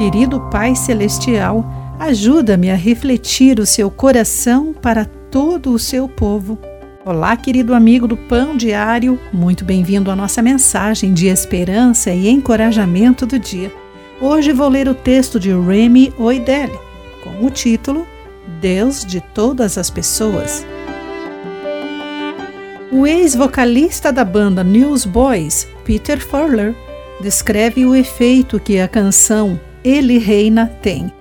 Querido Pai Celestial, ajuda-me a refletir o seu coração para todo o seu povo. Olá, querido amigo do Pão Diário, muito bem-vindo à nossa mensagem de esperança e encorajamento do dia. Hoje vou ler o texto de Remy Oideli, com o título Deus de Todas as Pessoas. O ex-vocalista da banda Newsboys, Peter Furler, descreve o efeito que a canção ele Reina tem.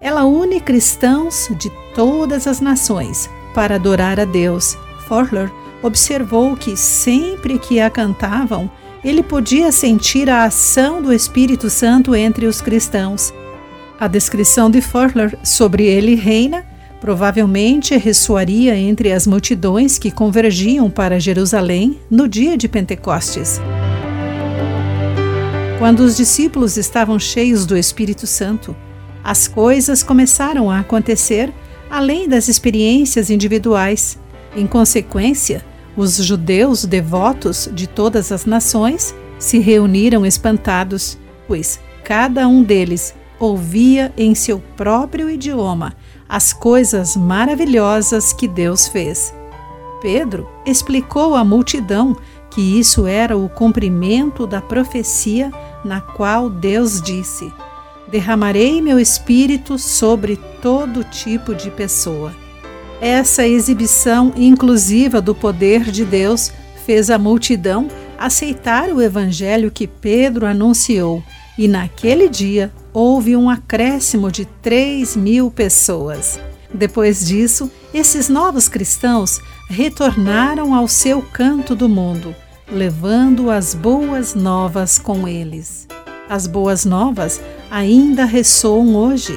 Ela une cristãos de todas as nações para adorar a Deus. Forler observou que sempre que a cantavam, ele podia sentir a ação do Espírito Santo entre os cristãos. A descrição de Forler sobre Ele Reina provavelmente ressoaria entre as multidões que convergiam para Jerusalém no dia de Pentecostes. Quando os discípulos estavam cheios do Espírito Santo, as coisas começaram a acontecer além das experiências individuais. Em consequência, os judeus devotos de todas as nações se reuniram espantados, pois cada um deles ouvia em seu próprio idioma as coisas maravilhosas que Deus fez. Pedro explicou à multidão que isso era o cumprimento da profecia na qual Deus disse: Derramarei meu espírito sobre todo tipo de pessoa. Essa exibição inclusiva do poder de Deus fez a multidão aceitar o evangelho que Pedro anunciou, e naquele dia houve um acréscimo de 3 mil pessoas. Depois disso, esses novos cristãos retornaram ao seu canto do mundo levando as boas novas com eles. As boas novas ainda ressoam hoje.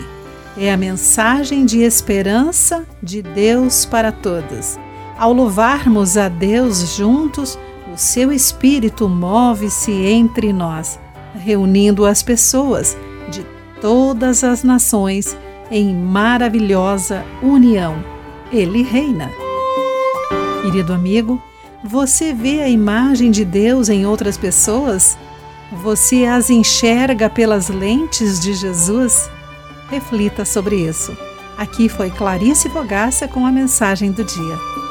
É a mensagem de esperança de Deus para todos. Ao louvarmos a Deus juntos, o seu Espírito move-se entre nós, reunindo as pessoas de todas as nações em maravilhosa união. Ele reina. Querido amigo, você vê a imagem de Deus em outras pessoas? Você as enxerga pelas lentes de Jesus? Reflita sobre isso. Aqui foi Clarice Fogaça com a mensagem do dia.